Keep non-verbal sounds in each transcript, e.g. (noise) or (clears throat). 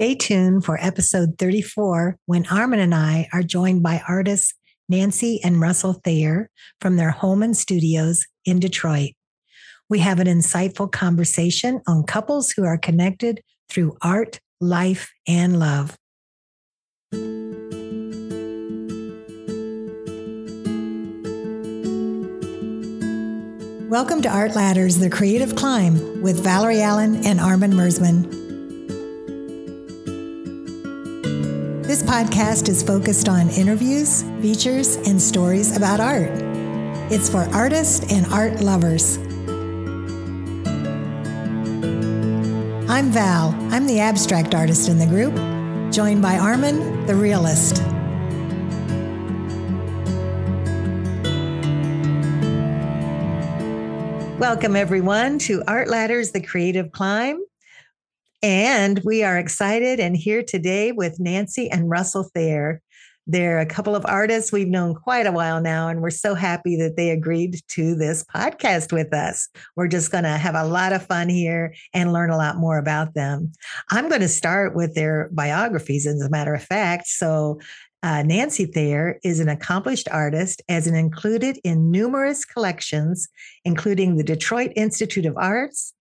Stay tuned for episode 34 when Armin and I are joined by artists Nancy and Russell Thayer from their home and studios in Detroit. We have an insightful conversation on couples who are connected through art, life, and love. Welcome to Art Ladders, The Creative Climb with Valerie Allen and Armin Mersmann. This podcast is focused on interviews, features, and stories about art. It's for artists and art lovers. I'm Val. I'm the abstract artist in the group, joined by Armin, the realist. Welcome, everyone, to Art Ladders The Creative Climb. And we are excited and here today with Nancy and Russell Thayer. They're a couple of artists we've known quite a while now, and we're so happy that they agreed to this podcast with us. We're just going to have a lot of fun here and learn a lot more about them. I'm going to start with their biographies, as a matter of fact. So, uh, Nancy Thayer is an accomplished artist, as an included in numerous collections, including the Detroit Institute of Arts,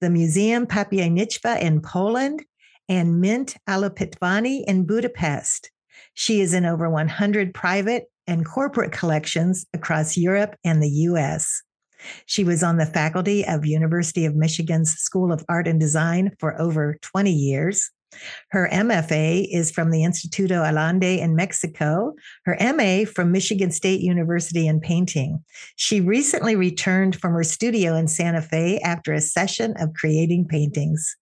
the Museum Papiernictwa in Poland, and Mint Alapitvani in Budapest. She is in over 100 private and corporate collections across Europe and the US. She was on the faculty of University of Michigan's School of Art and Design for over 20 years. Her MFA is from the Instituto Allende in Mexico, her MA from Michigan State University in painting. She recently returned from her studio in Santa Fe after a session of creating paintings.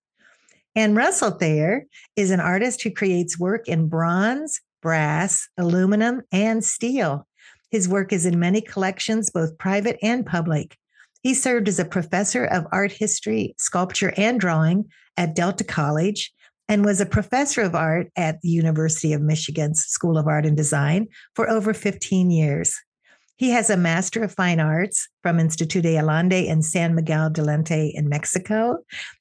And Russell Thayer is an artist who creates work in bronze, brass, aluminum, and steel. His work is in many collections, both private and public. He served as a professor of art history, sculpture, and drawing at Delta College and was a professor of art at the University of Michigan's School of Art and Design for over 15 years. He has a Master of Fine Arts from Instituto de Allende in San Miguel de Allende in Mexico,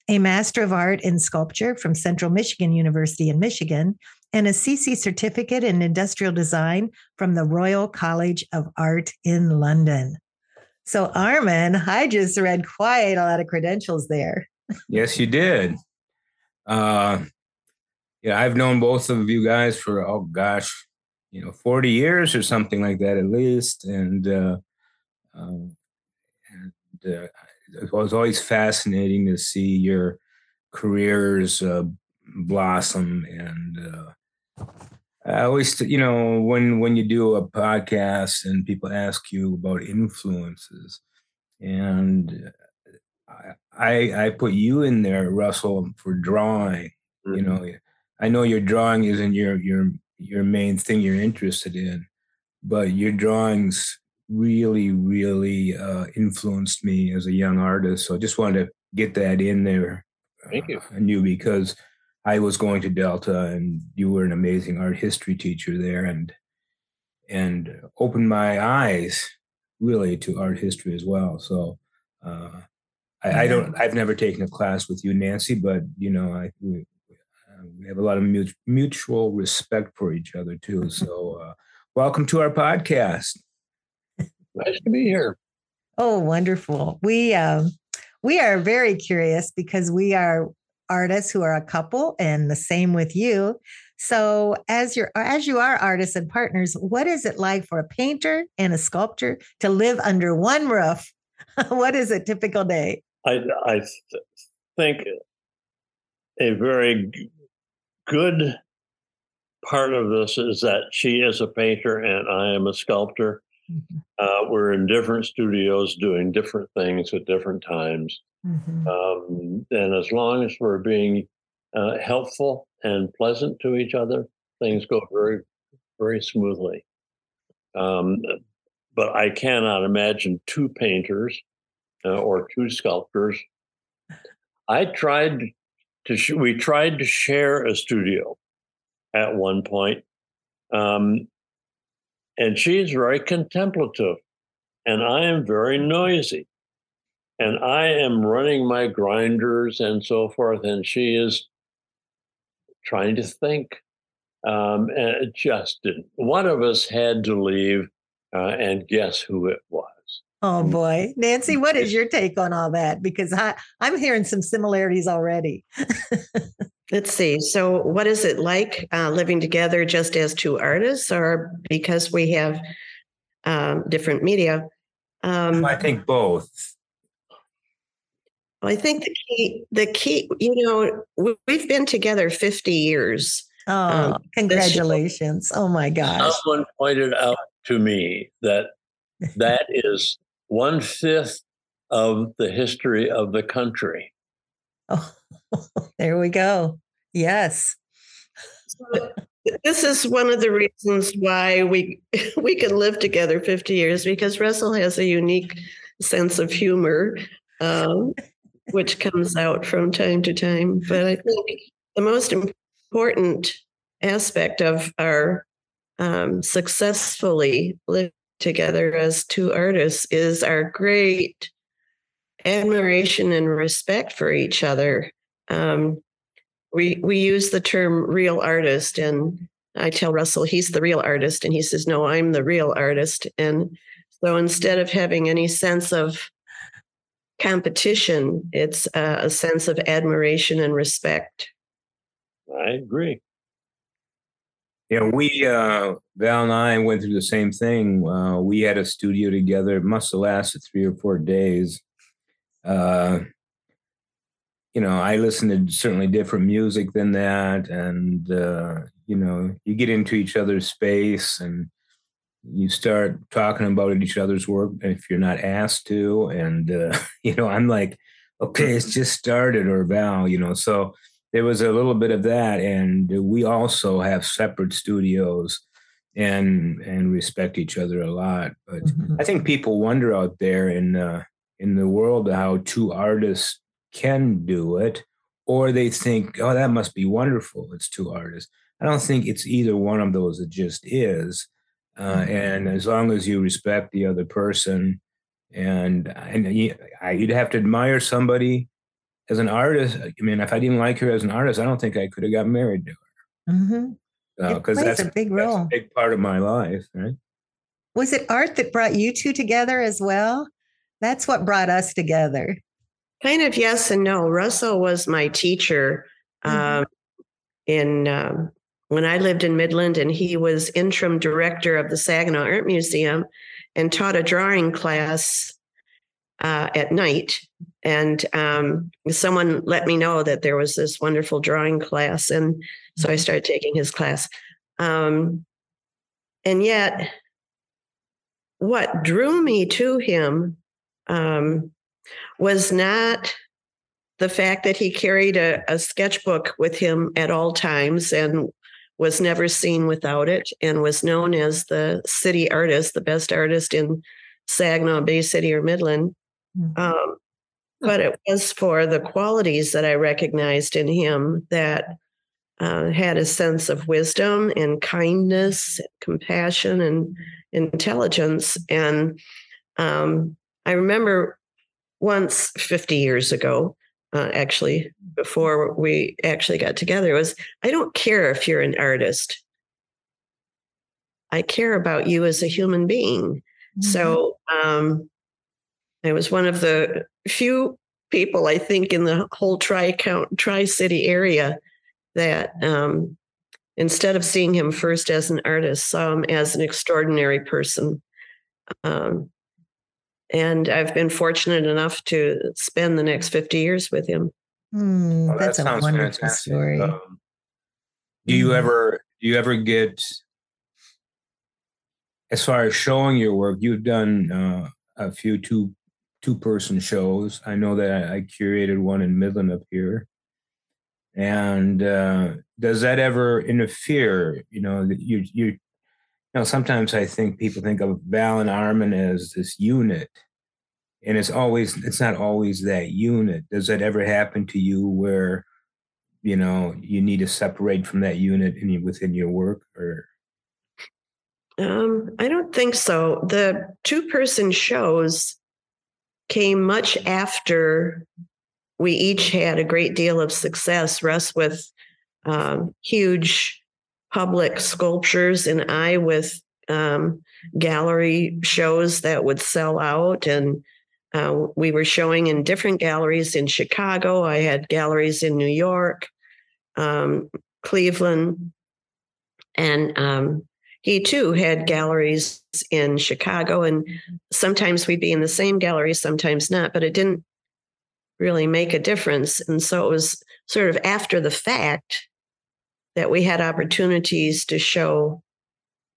a Master of Art in Sculpture from Central Michigan University in Michigan, and a CC Certificate in Industrial Design from the Royal College of Art in London. So, Armin, I just read quite a lot of credentials there. Yes, you did. Uh, yeah, I've known both of you guys for oh gosh, you know, forty years or something like that at least, and uh, um, and uh, it was always fascinating to see your careers uh, blossom and. Uh, I always, you know, when when you do a podcast and people ask you about influences, and I I put you in there, Russell, for drawing. Mm-hmm. You know, I know your drawing isn't your your your main thing you're interested in, but your drawings really really uh, influenced me as a young artist. So I just wanted to get that in there. Thank you. Uh, I knew because I was going to Delta, and you were an amazing art history teacher there, and and opened my eyes really to art history as well. So. Uh, I, I, don't. I've never taken a class with you, Nancy, but you know, I we, we have a lot of mutual respect for each other too. (laughs) So, uh, welcome to our podcast. Nice to be here. Oh, wonderful! We um, we are very curious because we are artists who are a couple, and the same with you. So, as you as you are artists and partners, what is it like for a painter and a sculptor to live under one roof? (laughs) what is a typical day? I, I think a very good part of this is that she is a painter and I am a sculptor. Mm-hmm. Uh, we're in different studios doing different things at different times. Mm-hmm. Um, and as long as we're being uh, helpful and pleasant to each other, things go very, very smoothly. Um, but I cannot imagine two painters uh, or two sculptors. I tried to, sh- we tried to share a studio at one point. Um, and she's very contemplative, and I am very noisy. And I am running my grinders and so forth, and she is trying to think. Um, and it just didn't. One of us had to leave, uh, and guess who it was? Oh boy, Nancy, what is your take on all that? Because I, I'm hearing some similarities already. Let's see. So, what is it like uh, living together just as two artists, or because we have um, different media? Um, I think both. I think the key, the key, you know, we've been together 50 years. Oh, um, congratulations. Oh my gosh. Someone pointed out to me that that is one fifth of the history of the country. Oh, (laughs) there we go. Yes. this is one of the reasons why we (laughs) we can live together 50 years because Russell has a unique sense of humor, um, (laughs) which comes out from time to time. But I think the most important aspect of our um, successfully living together as two artists is our great admiration and respect for each other. Um, we we use the term real artist, and I tell Russell he's the real artist, and he says, "No, I'm the real artist." And so instead of having any sense of competition, it's a, a sense of admiration and respect. I agree. Yeah, we uh, Val and I went through the same thing. Uh, we had a studio together. It must have lasted three or four days. Uh, you know, I listened to certainly different music than that, and uh, you know, you get into each other's space and you start talking about each other's work if you're not asked to, and uh, (laughs) you know, I'm like, okay, it's just started, or Val, you know, so there was a little bit of that, and we also have separate studios and and respect each other a lot. But mm-hmm. I think people wonder out there in uh, in the world how two artists can do it, or they think, oh, that must be wonderful. It's two artists. I don't think it's either one of those. It just is. Uh, mm-hmm. And as long as you respect the other person, and and you, would have to admire somebody as an artist. I mean, if I didn't like her as an artist, I don't think I could have got married to her. Mm-hmm. Because uh, that's a big role, a big part of my life, right? Was it art that brought you two together as well? That's what brought us together. Kind of yes and no. Russell was my teacher mm-hmm. um, in um, when I lived in Midland, and he was interim director of the Saginaw Art Museum and taught a drawing class uh, at night. And um, someone let me know that there was this wonderful drawing class, and so I mm-hmm. started taking his class. Um, and yet, what drew me to him um, was not the fact that he carried a, a sketchbook with him at all times and was never seen without it and was known as the city artist, the best artist in Saginaw, Bay City, or Midland. Mm-hmm. Um, but it was for the qualities that I recognized in him that uh, had a sense of wisdom and kindness, compassion, and intelligence. And um, I remember once 50 years ago, uh, actually, before we actually got together, it was I don't care if you're an artist. I care about you as a human being. Mm-hmm. So um, I was one of the few people I think in the whole tri count tri city area that um, instead of seeing him first as an artist, saw him as an extraordinary person. Um, and I've been fortunate enough to spend the next 50 years with him. Mm, well, that's that a wonderful fantastic. story. Um, do you mm. ever do you ever get as far as showing your work? You've done uh, a few two two person shows. I know that I, curated one in Midland up here. And uh, does that ever interfere? You know, that you you know, sometimes I think people think of Val and Armin as this unit, and it's always it's not always that unit. Does that ever happen to you where, you know, you need to separate from that unit in, within your work, or? Um, I don't think so. The two-person shows came much after we each had a great deal of success. Russ with um, huge public sculptures, and I with um, gallery shows that would sell out. And uh, we were showing in different galleries in Chicago. I had galleries in New York, um, Cleveland, and um, he too had galleries in Chicago. And sometimes we'd be in the same gallery, sometimes not, but it didn't really make a difference. And so it was sort of after the fact that we had opportunities to show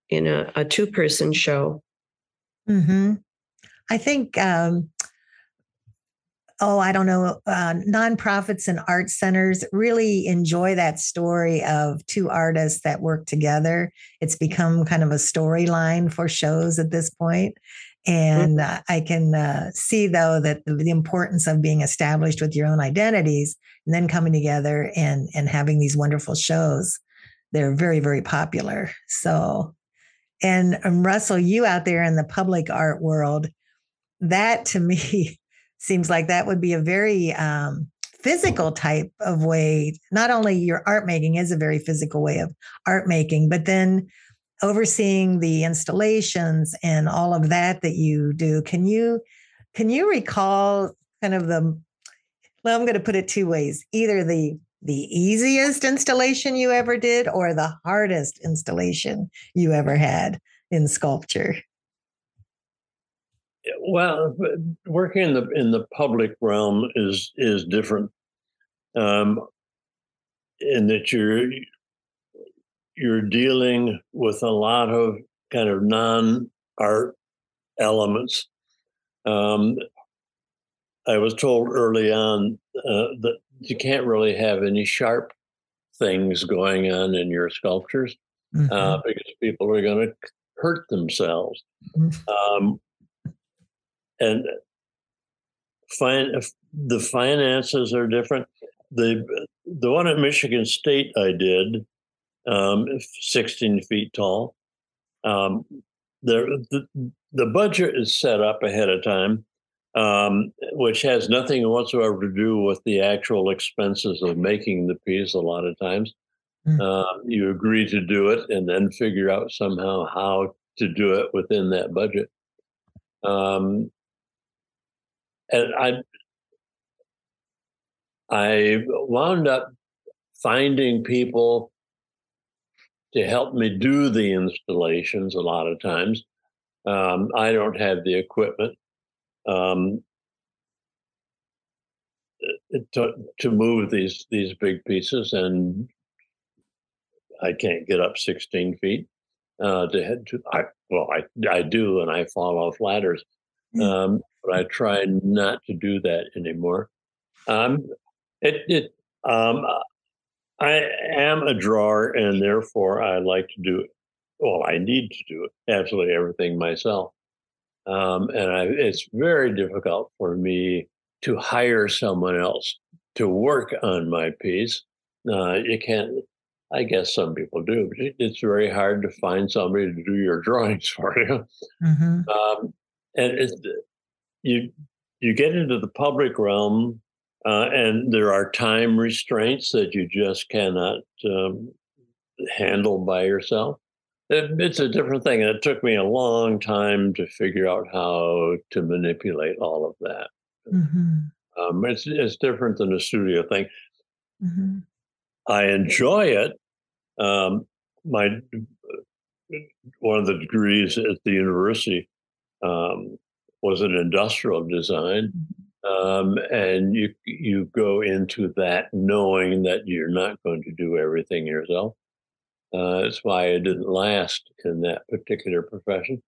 in a, a two person show. Mm-hmm. I think, um, oh, I don't know, uh, nonprofits and art centers really enjoy that story of two artists that work together. It's become kind of a storyline for shows at this point. And uh, I can uh, see, though, that the, the, importance of being established with your own identities and then coming together and, and having these wonderful shows. They're very, very popular. So and um, Russell, you out there in the public art world, that to (laughs) me seems like that would be a very um, physical type of way. Not only your art making is a very physical way of art making, but then overseeing the installations and all of that that you do. Can you can you recall kind of the well, I'm going to put it two ways. Either the the easiest installation you ever did or the hardest installation you ever had in sculpture? Well, working in the in the public realm is is different, um, in that you're you're dealing with a lot of kind of non art elements. Um, I was told early on uh, that you can't really have any sharp things going on in your sculptures uh, mm-hmm. uh, because people are going to hurt themselves. Mm-hmm. Um, and fin- the finances are different. The the one at Michigan State I did, um, 16 feet tall. Um, the, the the budget is set up ahead of time um, which has nothing whatsoever to do with the actual expenses of making the piece. A lot of times, mm. uh, you agree to do it and then figure out somehow how to do it within that budget. Um, and I, I wound up finding people to help me do the installations a lot of times. Um, I don't have the equipment um, to, to move these these big pieces, and I can't get up 16 feet uh, to head to. I well, I I do, and I fall off ladders, hmm. um, but I try not to do that anymore. Um, it it um, I am a drawer, and therefore I like to do. Well, I need to do absolutely everything myself. Um, and I, it's very difficult for me to hire someone else to work on my piece. Uh, you can't, I guess some people do, but it's very hard to find somebody to do your drawings (laughs) for you. Mm-hmm. Um, and you you get into the public realm, uh, and there are time restraints that you just cannot um, handle by yourself it, it's a different thing. And it took me a long time to figure out how to manipulate all of that. Mm-hmm. Um, it's, it's different than a studio thing. Mm-hmm. I enjoy it. Um, my one of the degrees at the university um, was an industrial design, mm-hmm. um, and you you go into that knowing that you're not going to do everything yourself. Uh, that's why I didn't last in that particular profession.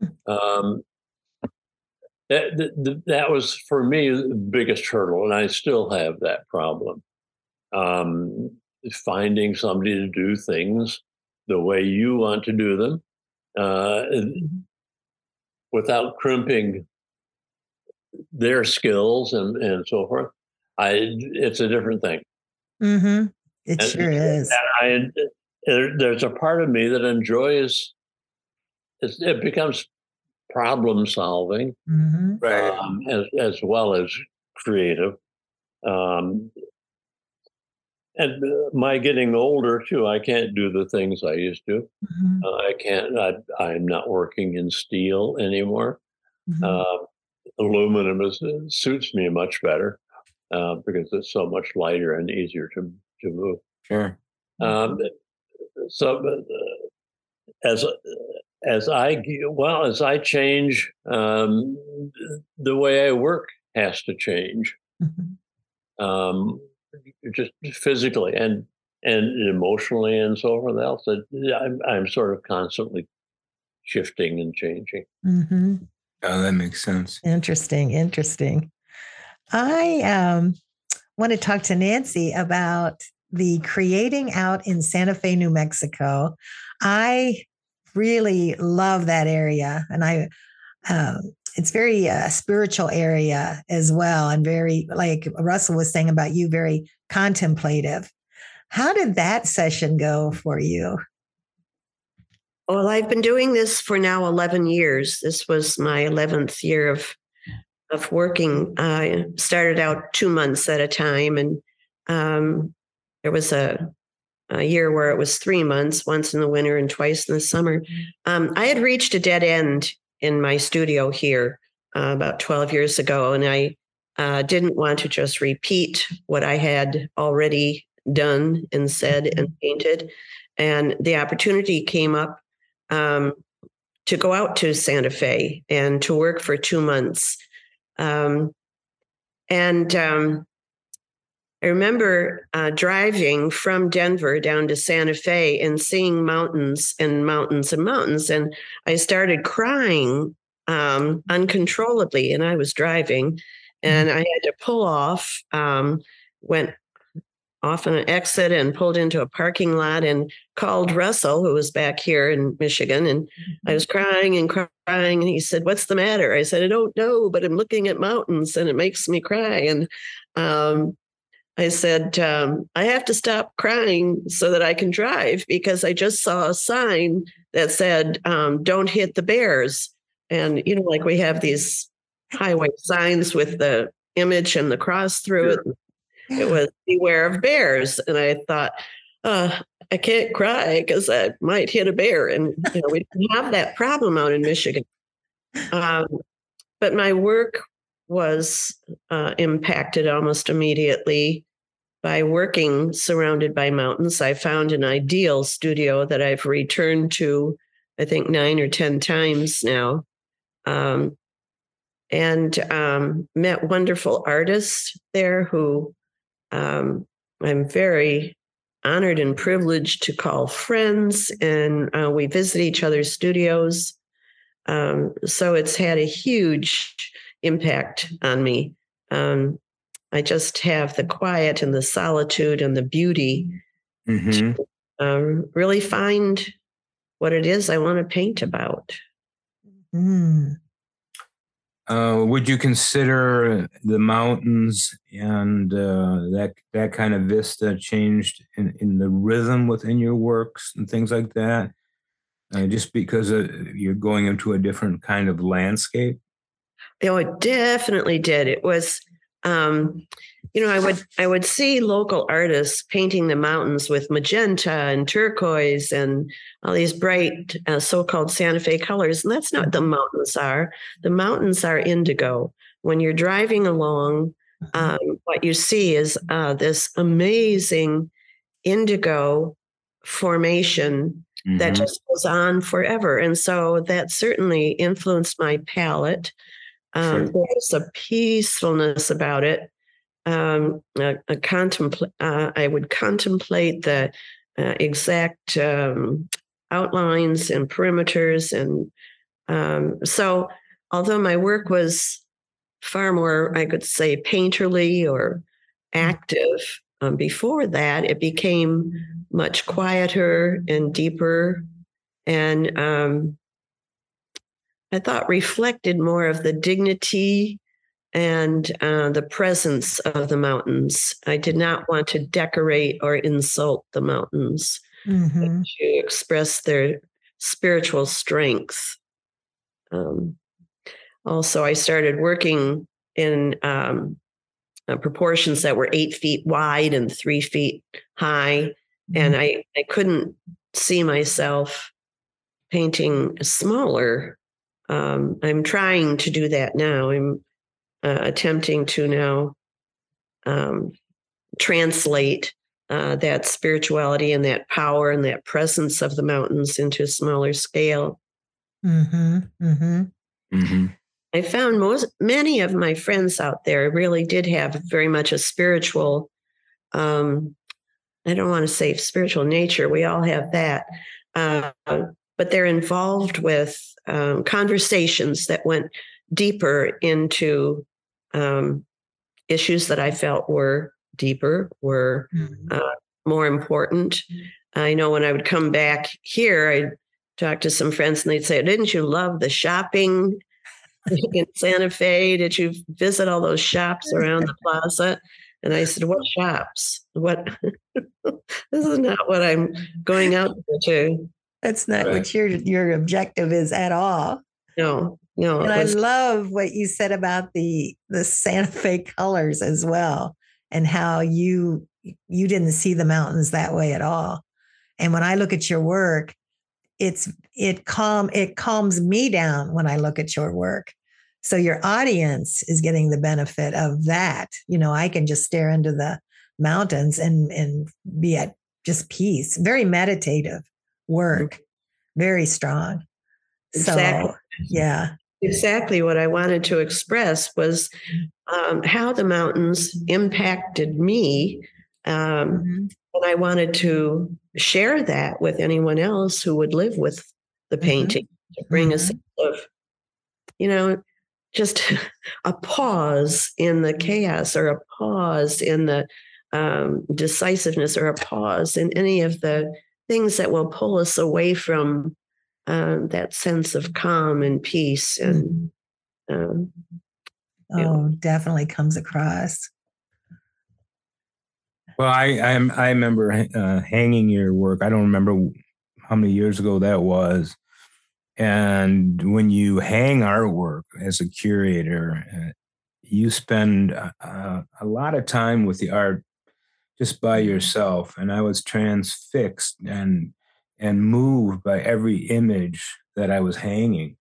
Hmm. Um, that, that, that was for me the biggest hurdle, and I still have that problem. Um, finding somebody to do things the way you want to do them uh, without crimping their skills and, and so forth. I it's a different thing. Mm-hmm. It and, sure is. I there's a part of me that enjoys it becomes problem solving mm-hmm. right. um, as, as well as creative um, and uh, my getting older too, I can't do the things I used to. Mhm. Uh, I can't. I, I'm not working in steel anymore. Mhm. Uh, aluminum is, suits me much better uh, because it's so much lighter and easier to to move. Sure. Um, so uh, as as I well as I change, um, the way I work has to change, Mhm. um, just physically and and emotionally and so forth else. That I'm I'm sort of constantly shifting and changing. Mhm. Oh, that makes sense. Interesting, interesting. I um, want to talk to Nancy about the creating out in Santa Fe, New Mexico. I really love that area, and I um, it's very uh, spiritual area as well, and very like Russell was saying about you, very contemplative. How did that session go for you? Well, I've been doing this for now 11 years. This was my 11th year of of working. I started out two months at a time, and um, there was a, a year where it was three months, once in the winter and twice in the summer. Um, I had reached a dead end in my studio here uh, about 12 years ago, and I uh, didn't want to just repeat what I had already done and said and painted. And the opportunity came up um, to go out to Santa Fe and to work for two months. Um, and um, I remember uh, driving from Denver down to Santa Fe and seeing mountains and mountains and mountains. And I started crying um, uncontrollably. And I was driving and I had to pull off, um, went off an exit and pulled into a parking lot and called Russell, who was back here in Michigan. And I was crying and crying. And he said, What's the matter? I said, I don't know, but I'm looking at mountains and it makes me cry. And um, I said, um, I have to stop crying so that I can drive because I just saw a sign that said, um, Don't hit the bears. And, you know, like we have these highway signs with the image and the cross through it. It was beware of bears. And i thought uh, i can't cry because i might hit a bear. And you know, we didn't have that problem out in michigan. Um, but my work was uh, impacted almost immediately by working surrounded by mountains i found an ideal studio that i've returned to i think nine or ten times now um, and um, met wonderful artists there who um, I'm very honored and privileged to call friends, and uh, we visit each other's studios. Um, so it's had a huge impact on me. Um, I just have the quiet and the solitude and the beauty hmm um, really find what it is I want to paint about. Mm. Uh, would you consider the mountains and uh, that that kind of vista changed in, in the rhythm within your works and things like that? Uh, just because uh, you're going into a different kind of landscape. Oh, it definitely did. It was, um, you know, I would I would see local artists painting the mountains with magenta and turquoise and all these bright uh, so-called Santa Fe colors, and that's not what the mountains are. The mountains are indigo. When you're driving along, um, what you see is uh, this amazing indigo formation that Mhm. just goes on forever. And so that certainly influenced my palette. Um, Sure. There's a peacefulness about it. Um, a, a contempl- uh, I would contemplate the uh, exact um, outlines and perimeters. And um, so, although my work was far more, I could say, painterly or active, um, before that, it became much quieter and deeper. And um, I thought reflected more of the dignity and uh, the presence of the mountains. I did not want to decorate or insult the mountains, Mhm. to express their spiritual strength. Um, also, I started working in um, uh, proportions that were eight feet wide and three feet high. And I, I couldn't see myself painting smaller. Um, I'm trying to do that now. I'm uh, attempting to now um, translate uh, that spirituality and that power and that presence of the mountains into a smaller scale. Mm-hmm. Mm-hmm. Mm-hmm. I found most many of my friends out there really did have very much a spiritual um, I don't want to say spiritual nature. We all have that. Uh, but they're involved with um, conversations that went deeper into um, issues that I felt were deeper, were Mm-hmm. uh, more important. I know when I would come back here, I'd talk to some friends and they'd say, Didn't you love the shopping (laughs) in Santa Fe? Did you visit all those shops around the (laughs) plaza? And I said, What shops? What? (laughs) this is not what I'm going out to. That's not Right. what your your objective is at all. No, no. And I love what you said about the the Santa Fe colors as well, and how you you didn't see the mountains that way at all. And when I look at your work, it's it calm it calms me down when I look at your work. So your audience is getting the benefit of that. You know, I can just stare into the mountains and and be at just peace. Very meditative work, very strong. Exactly. So yeah. exactly what I wanted to express was um, how the mountains impacted me. Um, Mhm. and I wanted to share that with anyone else who would live with the Mhm. painting to bring a Mhm. sense of, you know, just (laughs) a pause in the chaos or a pause in the um, decisiveness or a pause in any of the things that will pull us away from um, that sense of calm and peace and um, Yeah. Oh, definitely comes across. Well, I I, I remember uh, hanging your work. I don't remember how many years ago that was. And when you hang artwork as a curator, uh, you spend uh, a lot of time with the art just by yourself. And I was transfixed and and moved by every image that I was hanging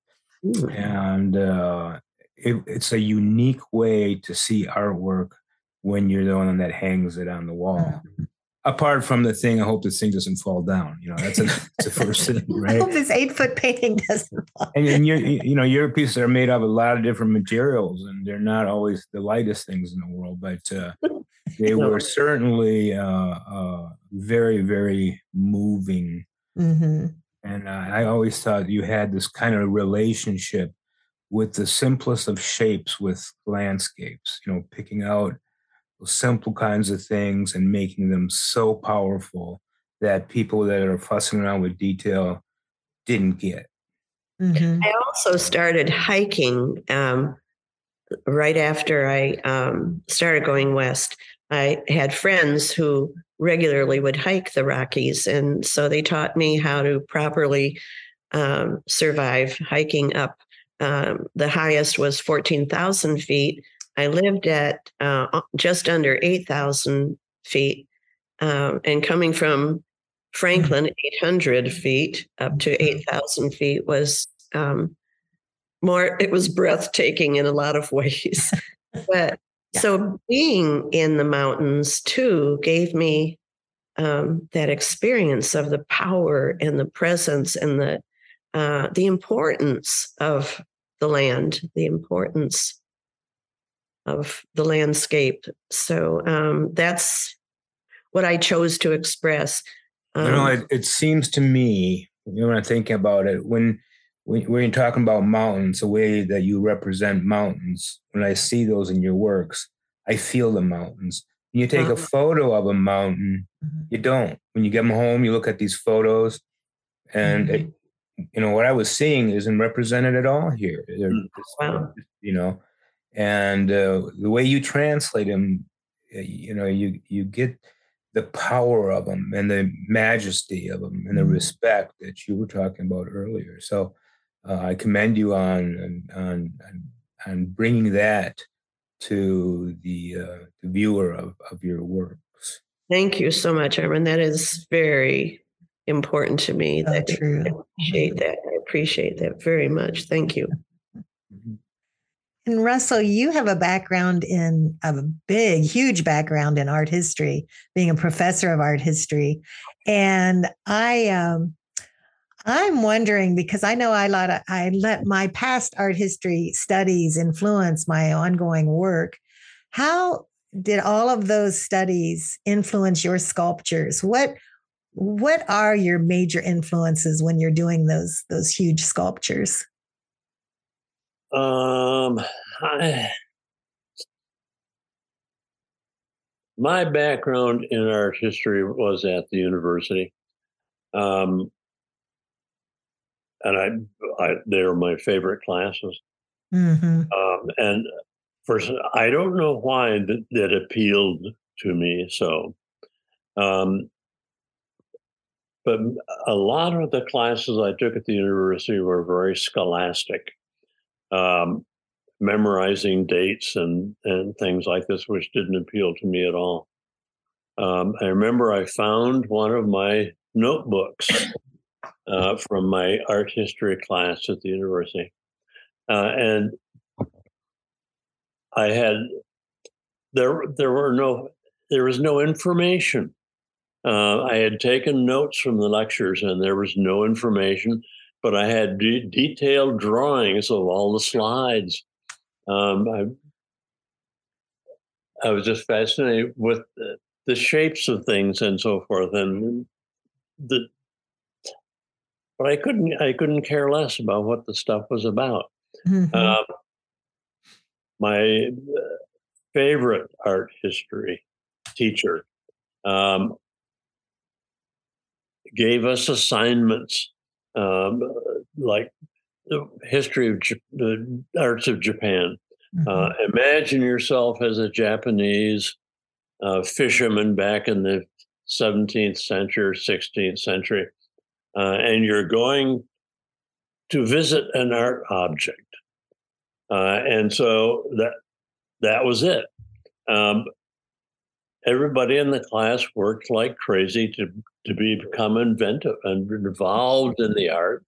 mm, and uh, it, it's a unique way to see artwork when you're the one that hangs it on the wall. Apart from the thing, I hope this thing doesn't fall down. You know, that's, a, that's the first (laughs) thing, I hope this eight foot painting doesn't fall. And, and you you know, your pieces are made of a lot of different materials, and they're not always the lightest things in the world, but uh, they (laughs) were certainly uh, uh, very, very moving hmm and uh, I always thought you had this kind of relationship with the simplest of shapes with landscapes, you know, picking out simple kinds of things and making them so powerful that people that are fussing around with detail didn't get. hmm I also started hiking um, right after I um, started going west. I had friends who regularly would hike the Rockies, and so they taught me how to properly um, survive hiking up. Um, the highest was 14,000 feet. I lived at uh, just under 8,000 feet. Um, and coming from Franklin, 800 feet up to 8,000 feet was um, more, it was breathtaking in a lot of (laughs) ways. but (laughs) Yeah. so being in the mountains too gave me um, that experience of the power and the presence and the uh, the importance of the land, the importance of the landscape. So um, that's what I chose to express. you know, Um, it, it seems to me, you know, when I'm thinking about it, when, when you're talking about mountains, the way that you represent mountains, when I see those in your works, I feel the mountains. When you take a Uh-huh. photo of a mountain, Mhm. you don't. When you get them home, you look at these photos, and Mhm. it- you know what I was seeing isn't represented at all here. Mm. Wow. You know, and uh, the way you translate them, you know, you you get the power of them and the majesty of them and the Mhm. respect that you were talking about earlier. So uh, I commend you on on on, on bringing that to the, uh, the viewer of, of your works. Thank you so much, Armin. That is very important to me. So that true. I appreciate that. I appreciate that very much. Thank you. Mhm. And Russell, you have a background in a big, huge background in art history, being a professor of art history. And I um I'm wondering because I know I lot I let my past art history studies influence my ongoing work. How did all of those studies influence your sculptures? What what are your major influences when you're doing those those huge sculptures? Um, I, my background in art history was at the university. Um, and I, I, they were my favorite classes. Mhm. Um, and first, I don't know why that, that appealed to me. So, um, but a lot of the classes I took at the university were very scholastic, um, memorizing dates and and things like this, which didn't appeal to me at all. Um, I remember I found one of my notebooks uh, from my art history class at the university, uh, and I had there there were no there was no information. Uh, I had taken notes from the lectures, and there was no information, but I had de- detailed drawings of all the slides. Um, I I was just fascinated with the, the shapes of things and so forth, and the but I couldn't I couldn't care less about what the stuff was about. Mhm. Um, my uh, favorite art history teacher um, gave us assignments um, like the history of J- the arts of Japan. Mhm. Uh, imagine yourself as a Japanese uh, fisherman back in the 17th century 16th century, uh, and you're going to visit an art object. Uh, and so that that was it. Um, everybody in the class worked like crazy to to become inventive and involved in the art.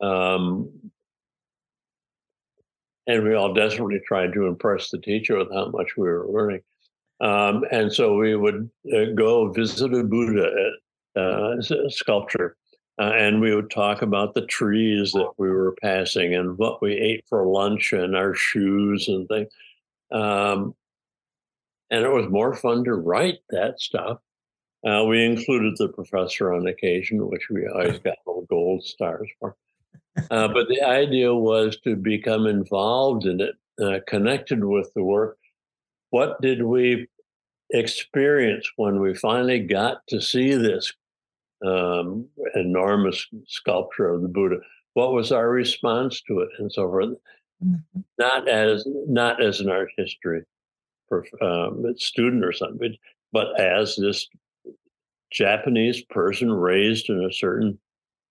Um, and we all desperately tried to impress the teacher with how much we were learning. Um, and so we would uh, go visit a Buddha uh, sculpture, uh, and we would talk about the trees that we were passing and what we ate for lunch and our shoes and things. Um, and it was more fun to write that stuff. Uh, we included the professor on occasion, which we always (laughs) got little gold stars for. Uh, but the idea was to become involved in it, uh, connected with the work. What did we experience when we finally got to see this um, enormous sculpture of the Buddha? What was our response to it, and so forth? Mhm. Not as not as an art history um, student or something, but as this Japanese person raised in a certain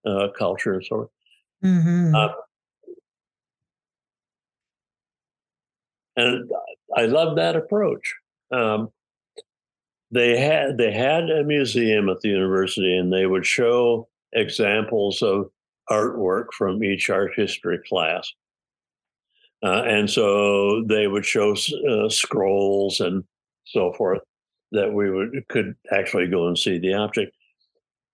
uh, culture and so forth. Mhm. Uh, and I love that approach. Um, they had they had a museum at the university, and they would show examples of artwork from each art history class. Uh, and so they would show uh, scrolls and so forth that we would could actually go and see the object.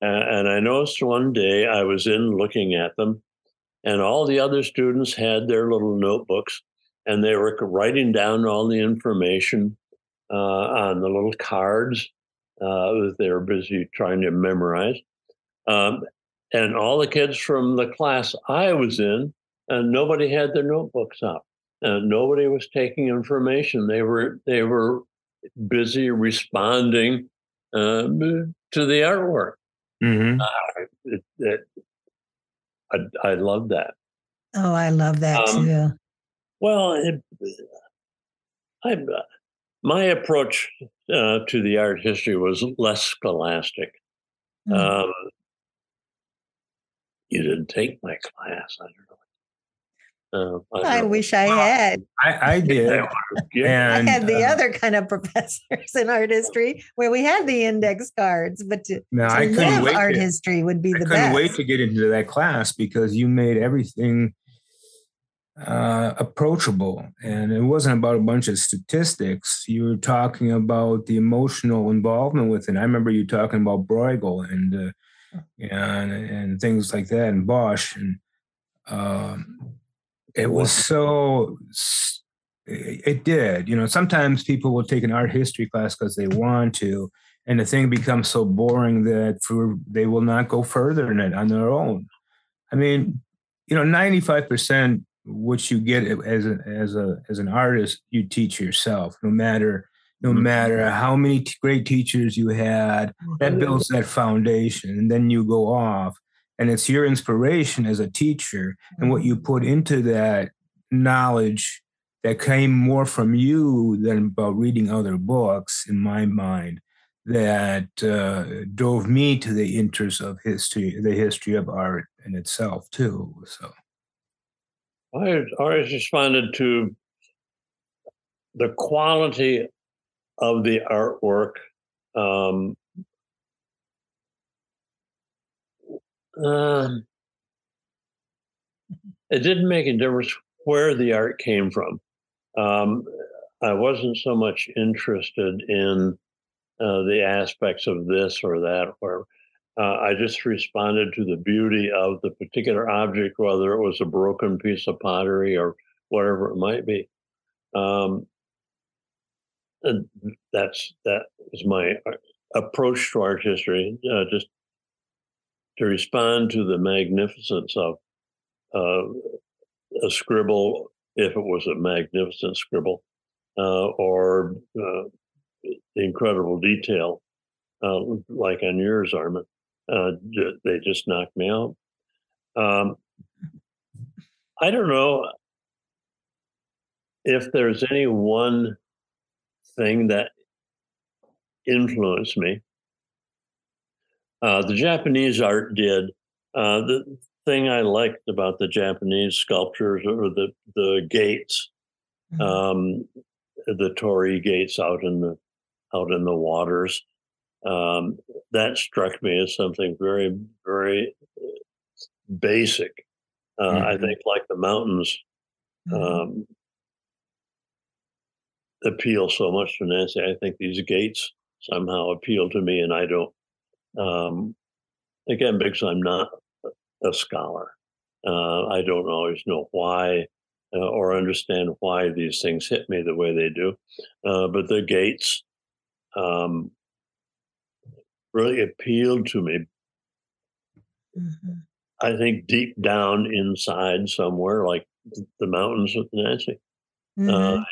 Uh, and I noticed one day I was in looking at them, and all the other students had their little notebooks, and they were writing down all the information uh, on the little cards uh, that they were busy trying to memorize. Um, and all the kids from the class I was in, and nobody had their notebooks up. And nobody was taking information. They were they were busy responding um, to the artwork. Mhm. It, it, I, I love that. Oh, I love that Um, too. Well, it, I, my approach uh, to the art history was less scholastic. Mm. Um, you didn't take my class. I don't know. Uh, I, I wish I had. (laughs) I, I (laughs) did. (laughs) and I had the uh, other kind of professors in art history where we had the index cards, but to, no, to I live art to, history would be the best. I the couldn't best. wait to get into that class because you made everything uh, approachable. And it wasn't about a bunch of statistics. You were talking about the emotional involvement with it. I remember you talking about Bruegel and uh, and and things like that, and Bosch, and um, it was so. It did, you know. Sometimes people will take an art history class because they want to, and the thing becomes so boring that for they will not go further in it on their own. I mean, you know, ninety five percent what you get as a, as a as an artist you teach yourself no matter no mm-hmm. matter how many t- great teachers you had that mm-hmm. builds that foundation and then you go off and it's your inspiration as a teacher and what you mm-hmm. put into that knowledge that came more from you than about reading other books in my mind that uh, drove me to the interest of history the history of art in itself too so I always responded to the quality of the artwork. Um, uh, it didn't make a difference where the art came from. Um, I wasn't so much interested in uh, the aspects of this or that, or uh, I just responded to the beauty of the particular object, whether it was a broken piece of pottery or whatever it might be. Um, and that's that was my uh, approach to art history. Uh, just to respond to the magnificence of uh, a scribble, if it was a magnificent scribble, uh, or uh, incredible detail, like on yours, Armin. Uh, they just knocked me out. Um, I don't know if there's any one thing that influenced me. Uh, the Japanese art did. Uh, the thing I liked about the Japanese sculptures were the the gates, mm-hmm. um, the torii gates out in the out in the waters um, that struck me as something very, very basic. Uh, mm-hmm. I think, like the mountains, mm-hmm. um, appeal so much to Nancy. I think these gates somehow appeal to me, and I don't. Um, again, because I'm not a scholar, uh, I don't always know why uh, or understand why these things hit me the way they do. Uh, but the gates, um, really appealed to me. Mm-hmm. I think deep down inside somewhere, like the mountains of Nancy, uh, mm-hmm. uh,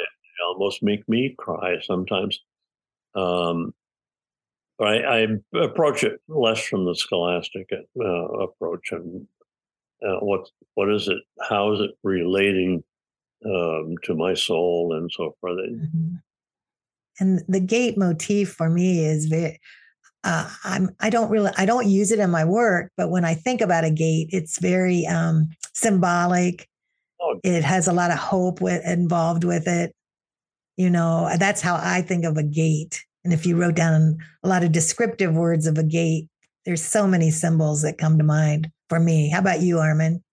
almost make me cry sometimes. Um, I, I, approach it less from the scholastic uh, approach and uh, what what is it? How is it relating um, to my soul and so forth? Mm-hmm. And the gate motif for me is very uh, I'm I don't really I don't use it in my work, but when I think about a gate, it's very um, symbolic. Oh. It has a lot of hope with, involved with it. You know, that's how I think of a gate. And if you wrote down a lot of descriptive words of a gate, there's so many symbols that come to mind for me. How about you, Armin?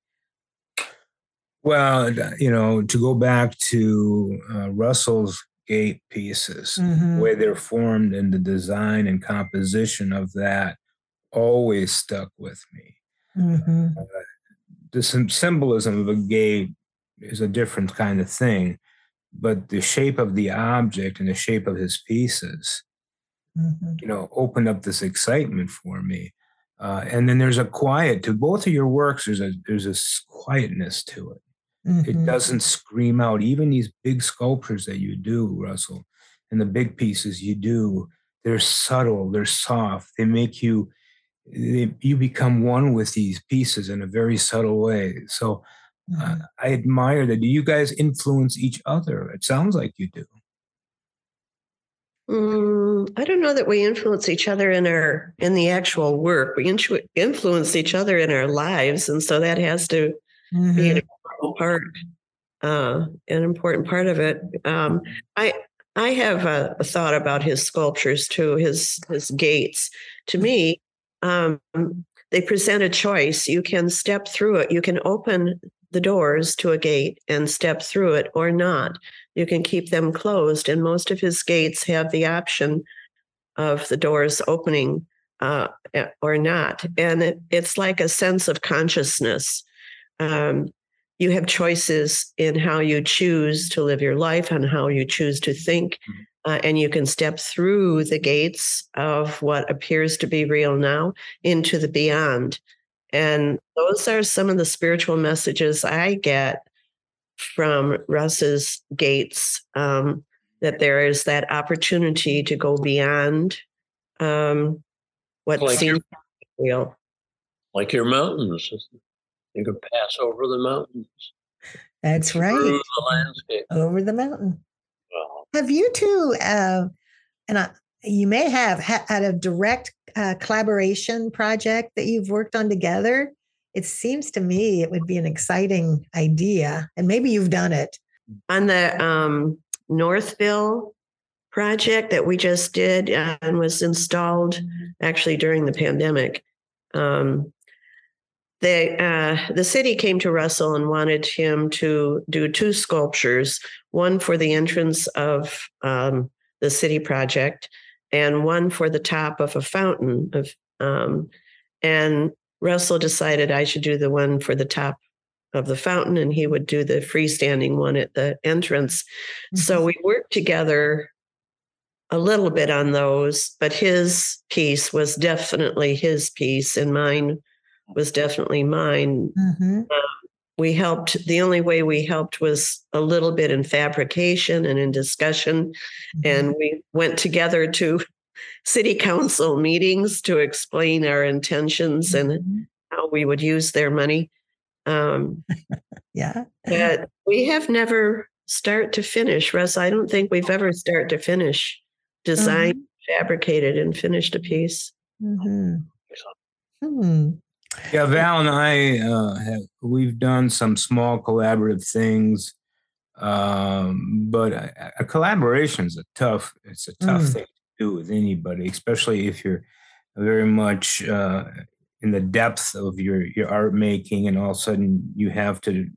Well, you know, to go back to uh, Russell's gate pieces, mm-hmm. where they're formed and the design and composition of that always stuck with me. Mm-hmm. Uh, the symbolism of a gate is a different kind of thing, but the shape of the object and the shape of his pieces, mm-hmm. you know, opened up this excitement for me. Uh, and then there's a quiet to both of your works. There's a there's a quietness to it. Mm-hmm. It doesn't scream out. Even these big sculptures that you do, Russell, and the big pieces you do, they're subtle, they're soft. They make you, they, you become one with these pieces in a very subtle way. So uh, mm-hmm. I admire that. Do you guys influence each other? It sounds like you do. Mm, I don't know that we influence each other in our in the actual work. We influence each other in our lives, and so that has to mm-hmm. be an important part. uh, an important part of it. Um, I I have a, a, thought about his sculptures too. His his gates. To me, um, they present a choice. You can step through it. You can open the doors to a gate and step through it, or not. You can keep them closed. And most of his gates have the option of the doors opening uh, or not. And it, it's like a sense of consciousness. Um, you have choices in how you choose to live your life and how you choose to think. Mm-hmm. Uh, and you can step through the gates of what appears to be real now into the beyond. And those are some of the spiritual messages I get from Russ's gates um, that there is that opportunity to go beyond um, what like seems your, real. Like your mountains. You can pass over the mountains. That's right. The landscape. Over the mountain. Have you two, uh, and I, you may have had a direct uh, collaboration project that you've worked on together? It seems to me it would be an exciting idea, and maybe you've done it. On the um, Northville project that we just did and was installed actually during the pandemic. Um, they, uh, the city came to Russell and wanted him to do two sculptures, one for the entrance of um, the city project and one for the top of a fountain of um, and Russell decided I should do the one for the top of the fountain and he would do the freestanding one at the entrance. Mm-hmm. So we worked together a little bit on those, but his piece was definitely his piece and mine was definitely mine. Mm-hmm. Um, we helped, the only way we helped was a little bit in fabrication and in discussion. Mm-hmm. And we went together to (laughs) city council meetings to explain our intentions mm-hmm. and how we would use their money. Um, (laughs) yeah. But we have never start to finish. Russ, I don't think we've ever start to finish designed, mm-hmm. fabricated, and finished a piece. Mm-hmm. Hmm. Yeah, Val and I uh, have we've done some small collaborative things, um, but a, a collaboration is a tough. It's a tough mm. thing to do with anybody, especially if you're very much uh, in the depth of your your art making, and all of a sudden you have to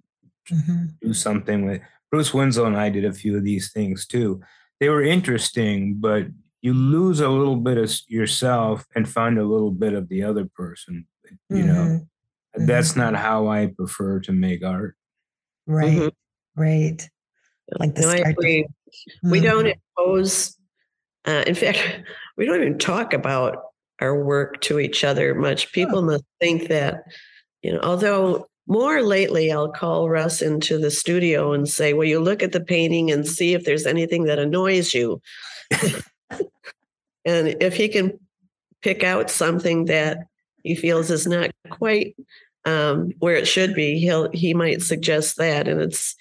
mm-hmm. do something with. Bruce Winslow and I did a few of these things too. They were interesting, but you lose a little bit of yourself and find a little bit of the other person you mm-hmm. know mm-hmm. that's not how i prefer to make art right mm-hmm. right like the no, start we, we don't mm-hmm. impose uh, in fact (laughs) we don't even talk about our work to each other much people oh. must think that you know although more lately i'll call russ into the studio and say well you look at the painting and see if there's anything that annoys you (laughs) (laughs) and if he can pick out something that he feels is not quite um, where it should be, he'll he might suggest that, and it's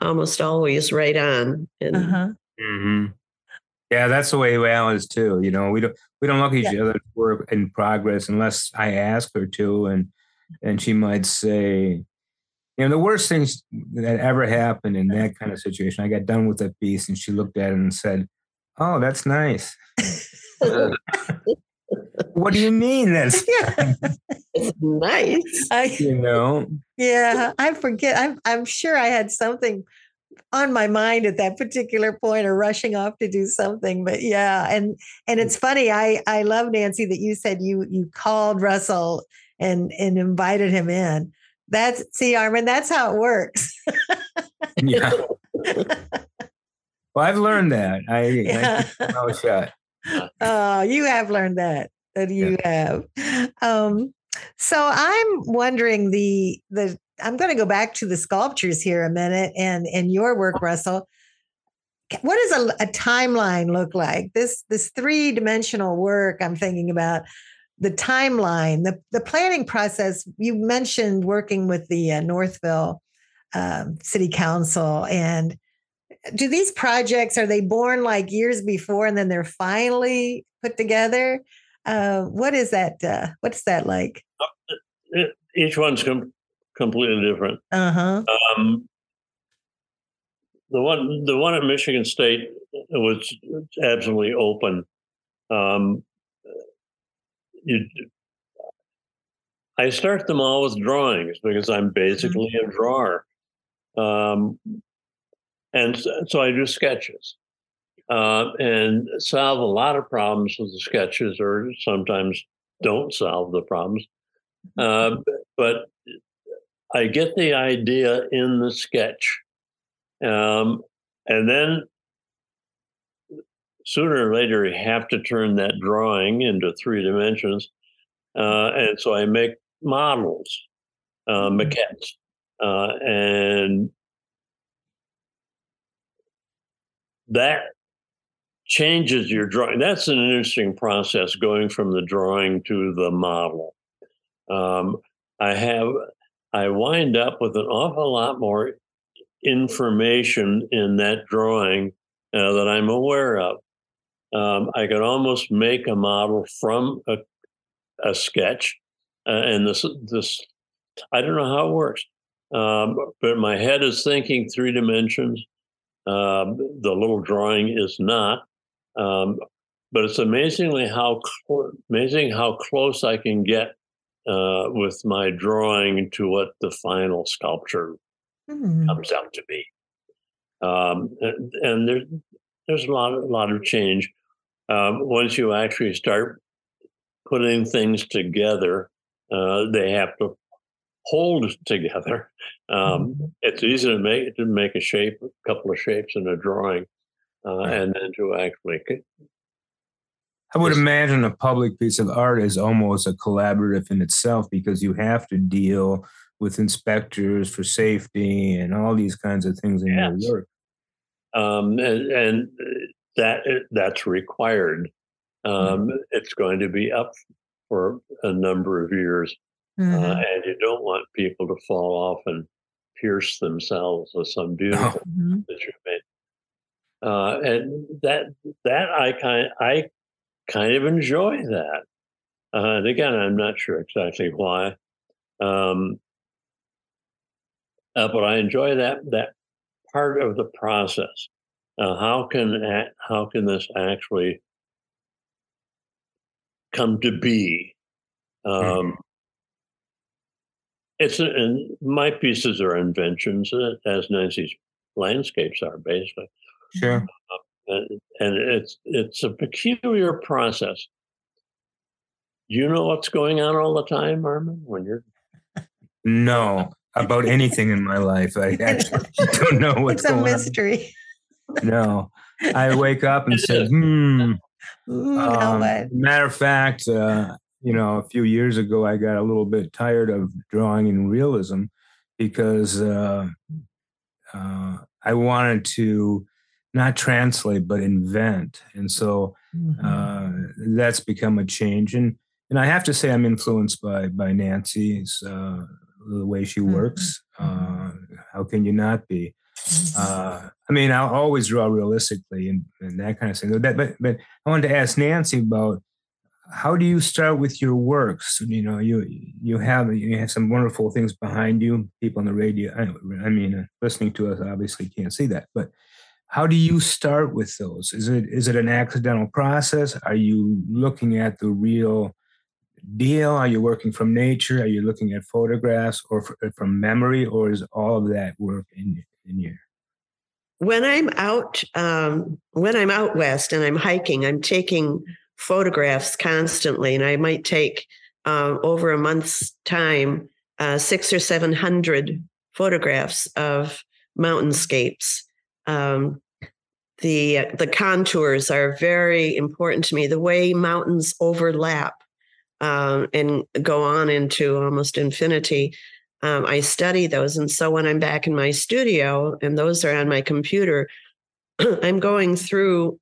almost always right on. And uh-huh. mm-hmm. yeah, that's the way Val is too. You know, we don't we don't look at each yeah. other's work in progress unless I ask her to, and and she might say, you know, the worst things that ever happened in that kind of situation. I got done with that piece, and she looked at it and said, "Oh, that's nice." (laughs) (laughs) (laughs) what do you mean that's (laughs) it's nice. I, you know? Yeah i forget I'm, I'm sure i had something on my mind at that particular point or rushing off to do something but yeah and and it's funny i i love nancy that you said you you called russell and and invited him in. That's see armin that's how it works. Yeah. (laughs) Well i've learned that. I, yeah. I shot oh you have learned that that you yeah. have. Um, so I'm wondering the the I'm going to go back to the sculptures here a minute and and your work, Russell. What does a, a timeline look like? This this three dimensional work I'm thinking about the timeline, the the planning process. You mentioned working with the uh, Northville um, City Council and do these projects are they born like years before and then they're finally put together uh, what is that? Uh, what's that like? Uh, each one's com- completely different. Uh huh. Um, the one the one at Michigan State was absolutely open. Um, you, I start them all with drawings because I'm basically a drawer, um, and so I do sketches uh, and solve a lot of problems with the sketches, or sometimes don't solve the problems. Uh, but I get the idea in the sketch. Um, and then sooner or later, you have to turn that drawing into three dimensions. Uh, and so I make models, uh, mm-hmm. maquettes. Uh, and that changes your drawing. That's an interesting process going from the drawing to the model. Um, I have I wind up with an awful lot more information in that drawing uh, that I'm aware of. Um, I could almost make a model from a, a sketch, uh, and this this I don't know how it works, um, but my head is thinking three dimensions. Um, the little drawing is not, um, but it's amazingly how cl- amazing how close I can get uh, with my drawing to what the final sculpture mm. comes out to be. Um, and, and there, there's a lot, a lot of change um, once you actually start putting things together. Uh, they have to hold together. Um, mm-hmm. It's easy to make to make a shape, a couple of shapes in a drawing, uh, and then to actually I would imagine a public piece of art is almost a collaborative in itself because you have to deal with inspectors for safety and all these kinds of things in yes. your work. Um, and, and, that that's required. Um, mm-hmm. It's going to be up for a number of years, uh, mm-hmm. uh, and you don't want people to fall off and pierce themselves with some beautiful oh. that you made. Uh, and that that I kind I kind of enjoy that. Uh, and again, I'm not sure exactly why, um, uh, but I enjoy that that part of the process. Uh, how can how can this actually come to be? Um, mm-hmm. It's and my pieces are inventions, uh, as Nancy's landscapes are basically. Sure. Uh, and, it's it's a peculiar process. You know what's going on all the time, Armin, when you're no (laughs) about anything in my life. I actually (laughs) don't know what's it's going. It's a mystery. On. No, I wake up and say, "Hmm." Ooh, um, matter of fact, uh, you know, a few years ago, I got a little bit tired of drawing in realism because uh, uh, I wanted to not translate but invent and so mm-hmm. uh, that's become a change and and i have to say i'm influenced by by nancy's uh, the way she mm-hmm. works mm-hmm. uh, how can you not be mm-hmm. uh, i mean i'll always draw realistically and, and that kind of thing that, but but i wanted to ask nancy about how do you start with your works you know you you have you have some wonderful things behind you people on the radio i, mean uh, listening to us obviously can't see that but how do you start with those? Is it is it an accidental process? Are you looking at the real deal? Are you working from nature? Are you looking at photographs or from memory or is all of that work in in you? When i'm out um, when i'm out west and i'm hiking i'm taking photographs constantly and i might take uh, over a month's time uh, six or seven hundred photographs of mountainscapes um, the the contours are very important to me. The way mountains overlap um, and go on into almost infinity. Um, I study those, and so when I'm back in my studio and those are on my computer, (clears throat) I'm going through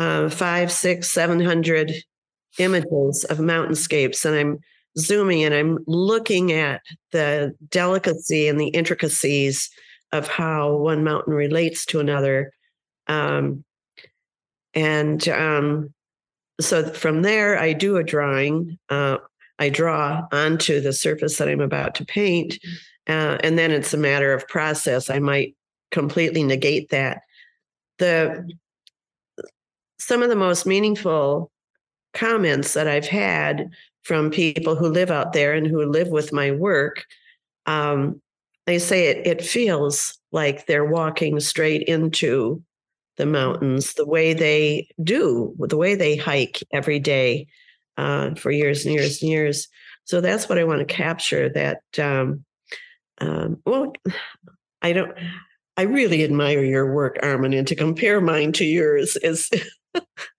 uh, five, six, seven hundred images of mountainscapes, and I'm zooming and I'm looking at the delicacy and the intricacies of how one mountain relates to another. Um, and um, so from there, I do a drawing. Uh, I draw onto the surface that I'm about to paint. Uh, and then it's a matter of process. I might completely negate that. The some of the most meaningful comments that I've had from people who live out there and who live with my work, um, they say it, it feels like they're walking straight into the mountains the way they do, the way they hike every day uh, for years and years and years. So that's what I want to capture. That um, um, well, I don't. I really admire your work, Armin, and to compare mine to yours is (laughs)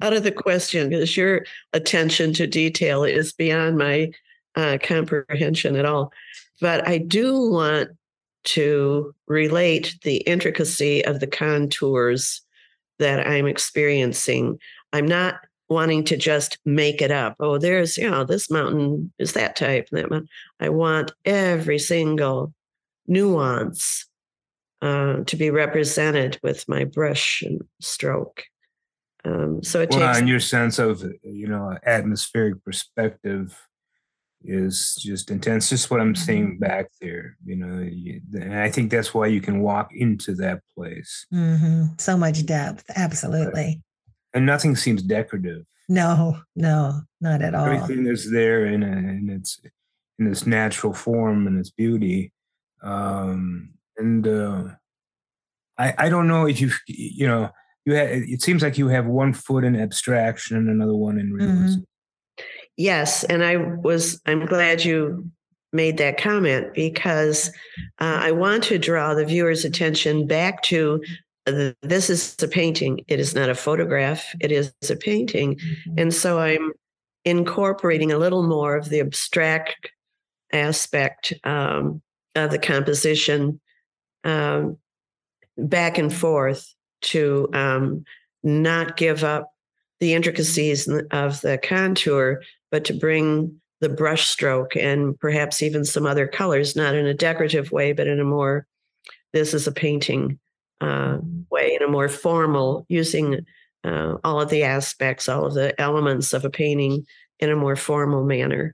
out of the question because your attention to detail is beyond my uh, comprehension at all. But I do want to relate the intricacy of the contours that I'm experiencing. I'm not wanting to just make it up. Oh, there's, you know, this mountain is that type. That mountain. I want every single nuance uh, to be represented with my brush and stroke. Um, so it well, takes. and your sense of, you know, atmospheric perspective is just intense. Just what I'm seeing mm-hmm. back there, you know, you, and I think that's why you can walk into that place. Mm-hmm. So much depth, absolutely. And nothing seems decorative. No, no, not at all. Everything is there in, a, in its in its natural form and its beauty. Um, and uh, I I don't know if you you know you have, it seems like you have one foot in abstraction and another one in realism. Mm-hmm. Yes, and I was. I'm glad you made that comment because uh, I want to draw the viewer's attention back to uh, this is a painting. It is not a photograph. It is a painting, mm-hmm. and so I'm incorporating a little more of the abstract aspect um, of the composition um, back and forth to um, not give up the intricacies of the contour, but to bring the brush stroke and perhaps even some other colors, not in a decorative way, but in a more, this is a painting uh, way, in a more formal, using uh, all of the aspects, all of the elements of a painting in a more formal manner.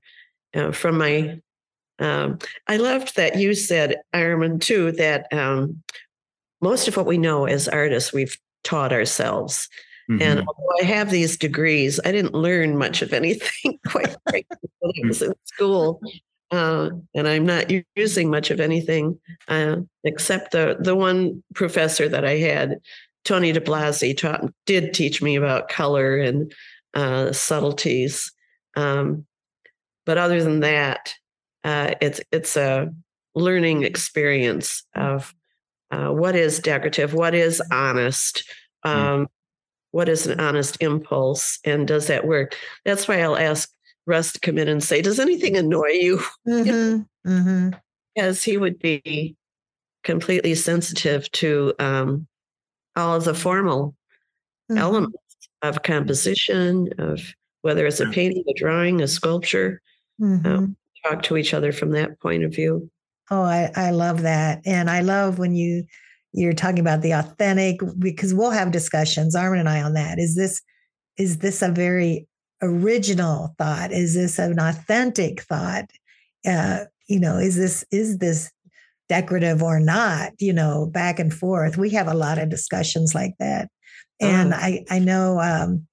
Uh, from my, um, I loved that you said, Armin, too, that um, most of what we know as artists, we've taught ourselves. Mm-hmm. And although I have these degrees, I didn't learn much of anything (laughs) quite frankly when I was in school. Uh, and I'm not using much of anything uh, except the the one professor that I had, Tony De Blasi, taught did teach me about color and uh, subtleties. Um, but other than that, uh, it's it's a learning experience of uh, what is decorative, what is honest, mm. um, what is an honest impulse and does that work that's why i'll ask russ to come in and say does anything annoy you (laughs) mm-hmm. mm-hmm. because he would be completely sensitive to um, all of the formal mm-hmm. elements of composition of whether it's a painting a drawing a sculpture um, mm-hmm. talk to each other from that point of view oh I, I love that. And i love when you you're talking about the authentic because we'll have discussions armin and i on that. Is this is this a very original thought? Is this an authentic thought? Uh, you know is this is this decorative or not you know back and forth? We have a lot of discussions like that. And oh. i i know um,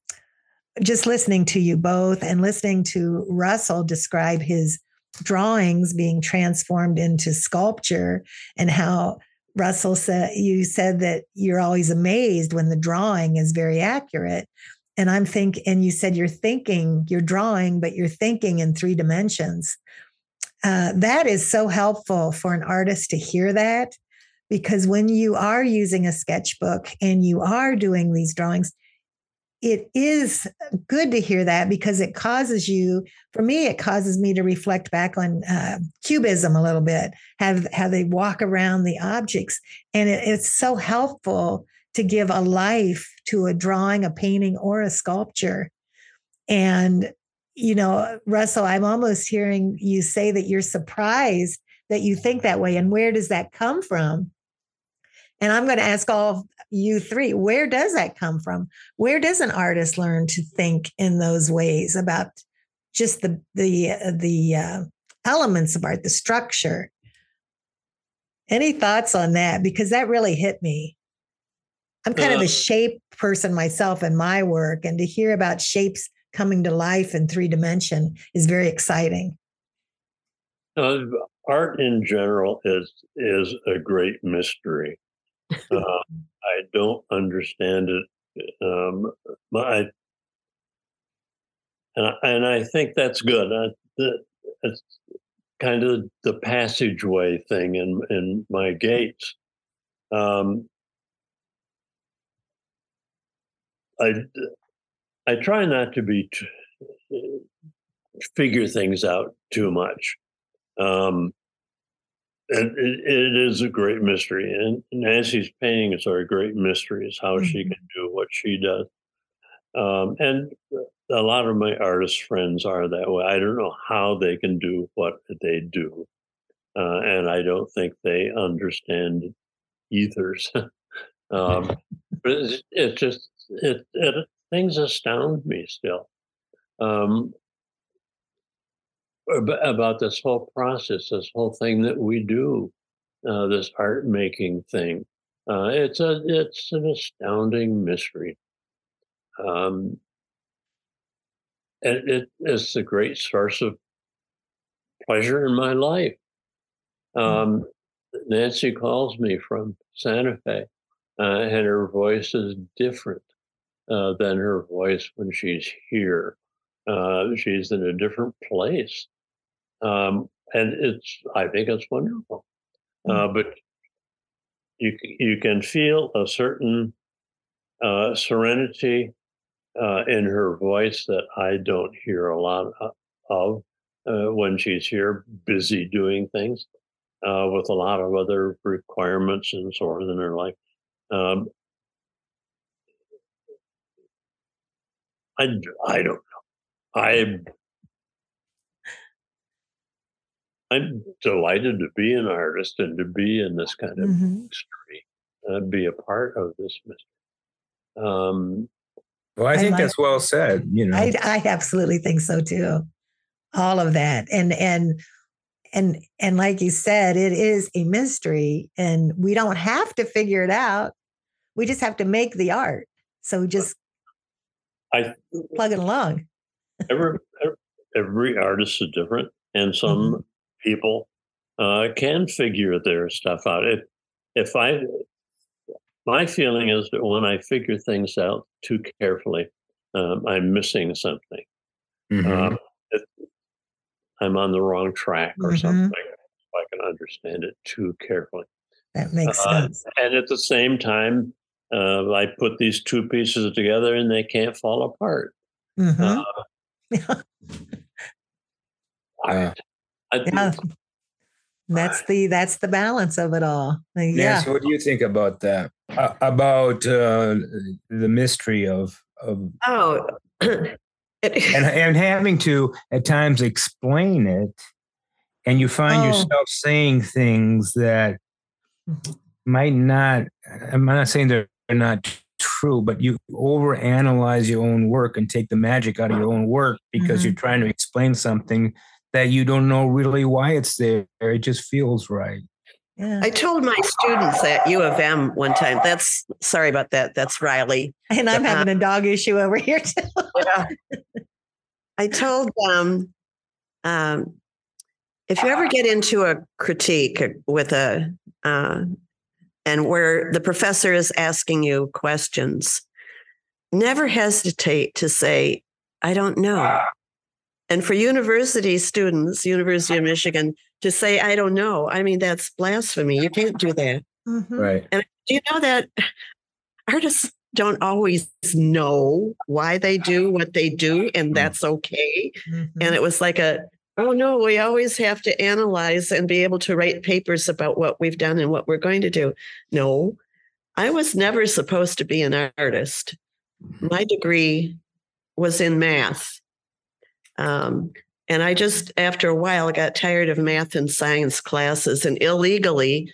just listening to you both and listening to russell describe his drawings being transformed into sculpture and how Russell said you said that you're always amazed when the drawing is very accurate. And I'm think and you said you're thinking, you're drawing, but you're thinking in three dimensions. Uh, that is so helpful for an artist to hear that because when you are using a sketchbook and you are doing these drawings, it is good to hear that because it causes you for me it causes me to reflect back on uh, cubism a little bit have how they walk around the objects. And it, it's so helpful to give a life to a drawing a painting or a sculpture. And you know russell i'm almost hearing you say that you're surprised that you think that way. And where does that come from and I'm going to ask all you three, where does that come from? Where does an artist learn to think in those ways about just the the uh, the uh, elements of art, the structure? Any thoughts on that? Because that really hit me. I'm kind uh, of a shape person myself in my work, and to hear about shapes coming to life in three dimension is very exciting. Uh, art in general is is a great mystery. Uh, I don't understand it. Um, I, and I, and I think that's good. I, it's kind of the passageway thing in in my gates. Um, I I try not to be t- figure things out too much. Um, it, it is a great mystery, and Nancy's paintings are a great mystery. Is how mm-hmm. she can do what she does, um, and a lot of my artist friends are that way. I don't know how they can do what they do, uh, and I don't think they understand ethers. (laughs) um, but it's, it just it, it things astound me still. Um, about this whole process, this whole thing that we do, uh, this art making thing. Uh, it's a it's an astounding mystery. Um, and it is a great source of pleasure in my life. Hmm. Um, Nancy calls me from Santa Fe, uh, and her voice is different uh, than her voice when she's here. Uh, she's in a different place um, and it's I think it's wonderful. Uh, mm. but you you can feel a certain uh, serenity uh, in her voice that I don't hear a lot of uh, when she's here, busy doing things uh, with a lot of other requirements and so on in her life. Um, I I don't know. I I'm delighted to be an artist and to be in this kind of mm-hmm. mystery and be a part of this mystery. Um, well, I, I think like, that's well said. You know, I, I absolutely think so too. All of that, and and and and like you said, it is a mystery, and we don't have to figure it out. We just have to make the art. So just I plug it along. every every artist is different, and some mm-hmm people uh, can figure their stuff out. If if I, my feeling is that when I figure things out too carefully, um, I'm missing something. Mm-hmm. Um, it, I'm on the wrong track or mm-hmm. something. If I can understand it too carefully. That makes uh, sense. And at the same time, uh, I put these two pieces together and they can't fall apart. Mm-hmm. Uh, (laughs) I, yeah. That's the that's the balance of it all. Yeah. Nancy, what do you think about that? Uh, about uh, the mystery of of oh, (clears throat) and (laughs) and having to at times explain it, and you find oh. yourself saying things that might not. I'm not saying they're not true, but you overanalyze your own work and take the magic out of your own work because mm-hmm. you're trying to explain something that you don't know really why it's there. It just feels right. Yeah. I told my students at U of M one time. That's sorry about that. That's Riley. And I'm having a dog issue over here too. yeah. (laughs) I told them um, if you ever get into a critique with a uh, and where the professor is asking you questions, never hesitate to say, I don't know. And for university students, University of Michigan, to say, I don't know, I mean, that's blasphemy. You can't do that. Mm-hmm. Right. And do you know that artists don't always know why they do what they do, and mm. that's okay. Mm-hmm. And it was like a, oh no, we always have to analyze and be able to write papers about what we've done and what we're going to do. No, I was never supposed to be an artist. Mm-hmm. My degree was in math. Um, and I just, after a while, got tired of math and science classes and illegally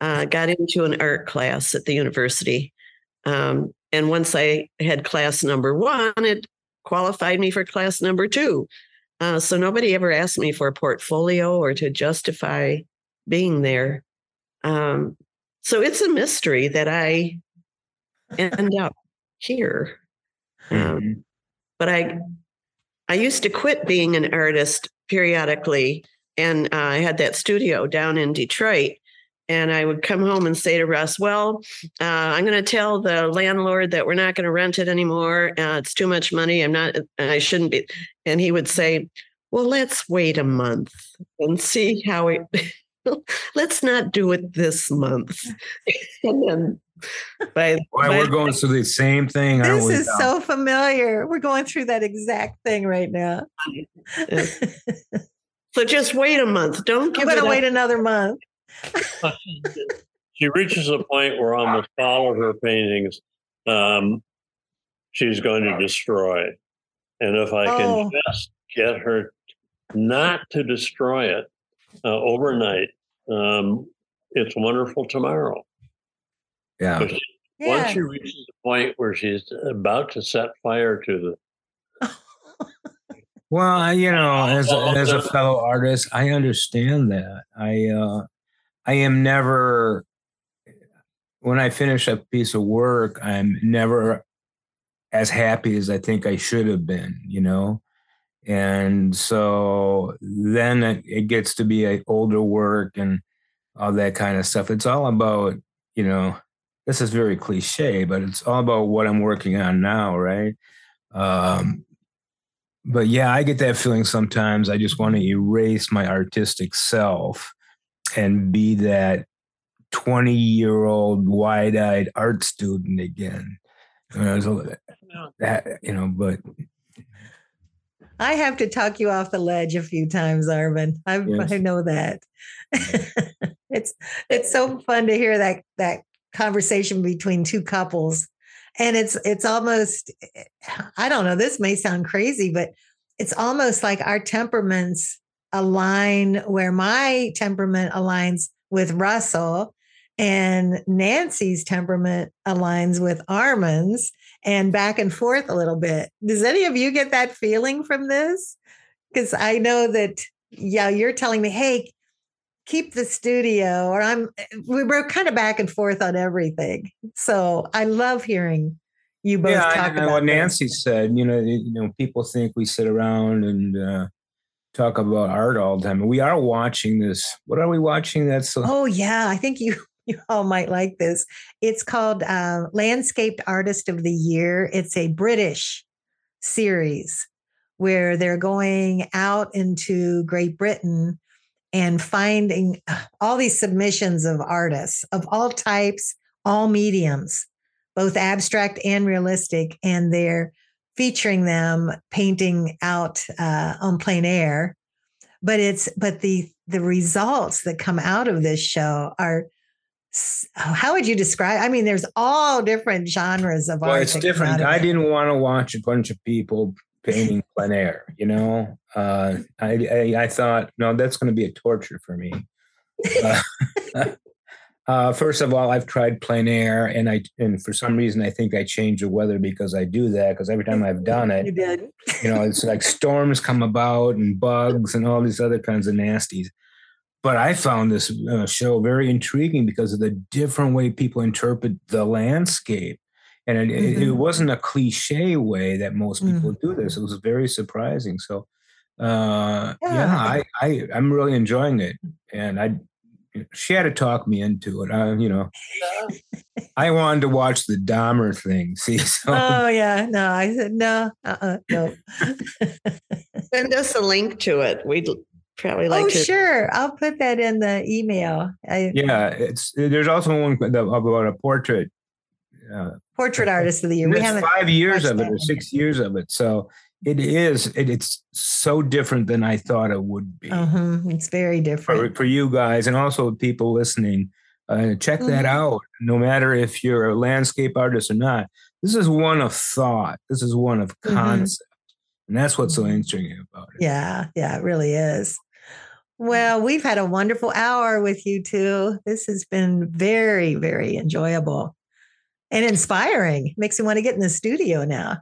uh, got into an art class at the university. Um, and once I had class number one, it qualified me for class number two. Uh, so nobody ever asked me for a portfolio or to justify being there. Um, so it's a mystery that I end up here. Um, Mhm. but I I used to quit being an artist periodically, and uh, I had that studio down in Detroit. And I would come home and say to Russ, "Well, uh, I'm going to tell the landlord that we're not going to rent it anymore. Uh, it's too much money. I'm not. I shouldn't be." And he would say, "Well, let's wait a month and see how it. (laughs) let's not do it this month." (laughs) and then by, Why by we're going through the same thing, aren't This we? is Dom? so familiar. We're going through that exact thing right now. (laughs) so just wait a month. Don't I'm give it to up. wait another month. (laughs) she reaches a point where almost all of her paintings um, she's going to destroy. And if I can Oh. just get her not to destroy it uh, overnight, um, it's wonderful tomorrow. Yeah. But she- Yeah. Once she reaches the point where she's about to set fire to the (laughs) Well, you know, as a, as a fellow artist, I understand that. I uh, I am never when I finish a piece of work, I'm never as happy as I think I should have been. You know, and so then it, it gets to be a older work and all that kind of stuff. It's all about you know. This is very cliche, but it's all about what I'm working on now, right? Um, but yeah, I get that feeling sometimes. I just want to erase my artistic self and be that 20 year old wide eyed art student again. You know, so that, you know, but I have to talk you off the ledge a few times, Armin. I, Yes. I know that. (laughs) it's it's so fun to hear that that conversation between two couples, and it's it's almost I don't know. This may sound crazy, but it's almost like our temperaments align where my temperament aligns with Russell and Nancy's temperament aligns with Armin's and back and forth a little bit. Does any of you get that feeling from this? Because I know that, yeah, you're telling me, hey, keep the studio, or I'm, we were kind of back and forth on everything. So I love hearing you both yeah, talk and about what this. Nancy said, you know, you know, people think we sit around and uh, talk about art all the time. We are watching this. What are we watching? That's so, Oh yeah, I think you (laughs) you all might like this. It's called uh, Landscape Artist of the Year. It's a British series where they're going out into Great Britain and finding all these submissions of artists of all types, all mediums, both abstract and realistic, and they're featuring them painting out uh, on plein air but it's but the the results that come out of this show are how would you describe i mean there's all different genres of well, art it's different. I didn't want to watch a bunch of people painting (laughs) plein air. You know, uh, I, I I thought no, that's going to be a torture for me. (laughs) Uh, uh, first of all, I've tried plein air, and I and for some reason I think I change the weather because I do that. Because every time I've done you it, did you know, it's like storms come about and bugs and all these other kinds of nasties. But I found this uh, show very intriguing because of the different way people interpret the landscape. And it, it, it wasn't a cliche way that most people do this. It was very surprising. So, uh, yeah, Yeah. I, I, I'm really enjoying it. And I, she had to talk me into it. I, you know, I wanted to watch the Dahmer thing. (laughs) See, so oh yeah no i said no uh-uh no Send us a link to it. We'd probably like oh to. sure i'll put that in the email I, yeah, it's there's also one about a portrait. Uh, portrait (laughs) artist of the year we haven't five years of it or six years of it. So it is, it, it's so different than I thought it would be uh-huh. it's very different for, for you guys and also people listening. Uh, check that Mhm. out. No matter if you're a landscape artist or not, this is one of thought. This is one of Mhm. concept. And that's what's so interesting about it. Yeah, yeah, it really is. Well, we've had a wonderful hour with you two. This has been very, very enjoyable and inspiring. Makes me want to get in the studio now.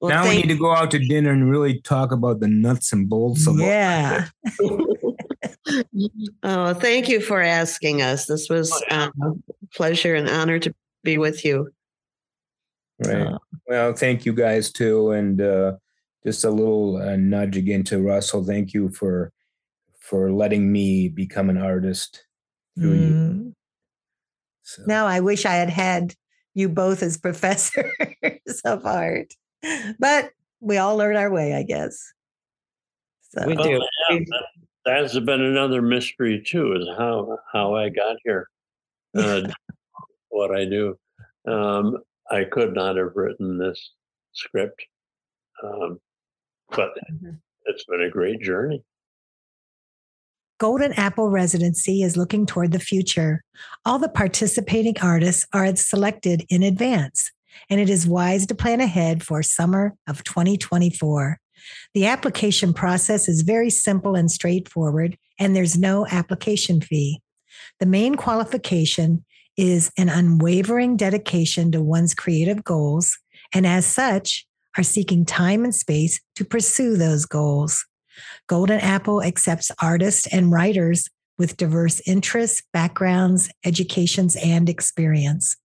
Well, now we need to go out to dinner and really talk about the nuts and bolts of it. Yeah. (laughs) oh, thank you for asking us. This was um, a pleasure and honor to be with you. Right. Uh, well, thank you guys too, and uh, just a little uh, nudge again to Russell. Thank you for for letting me become an artist through mm. you. So. Now I wish I had had you both as (laughs) professors of art, but we all learn our way, I guess. So. We do. Yeah, that's been another mystery too, is how how I got here, uh, what I do. Um, I could not have written this script, um, but mm-hmm. it's been a great journey. Golden Apple Residency is looking toward the future. All the participating artists are selected in advance, and it is wise to plan ahead for summer of 2024. The application process is very simple and straightforward, and there's no application fee. The main qualification is an unwavering dedication to one's creative goals, and as such, are seeking time and space to pursue those goals. Golden Apple accepts artists and writers with diverse interests, backgrounds, educations, and experience.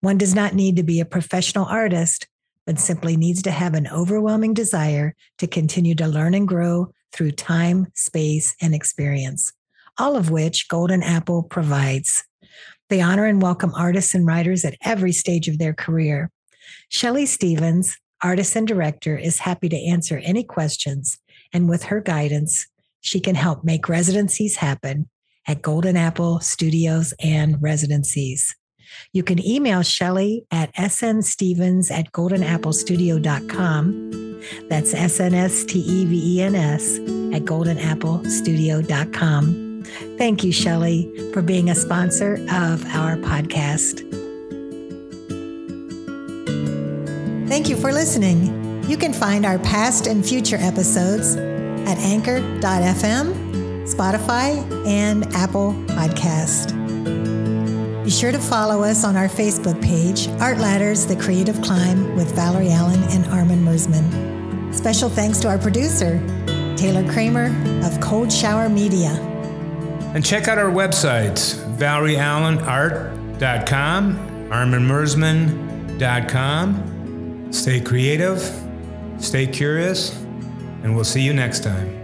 One does not need to be a professional artist, but simply needs to have an overwhelming desire to continue to learn and grow through time, space, and experience, all of which Golden Apple provides. They honor and welcome artists and writers at every stage of their career. Shelley Stevens, artist and director, is happy to answer any questions and with her guidance, she can help make residencies happen at Golden Apple Studios and Residencies. You can email Shelley at snstevens at goldenapplestudio.com. That's S-N-S-T-E-V-E-N-S at goldenapplestudio.com. Thank you, Shelley, for being a sponsor of our podcast. Thank you for listening. You can find our past and future episodes at anchor.fm, Spotify, and Apple Podcast. Be sure to follow us on our Facebook page, Art Ladders The Creative Climb with Valerie Allen and Armin Mersmann. Special thanks to our producer, Taylor Kramer of Cold Shower Media. And check out our websites, valerieallenart.com, arminmersmann.com. Stay creative Stay curious, and we'll see you next time.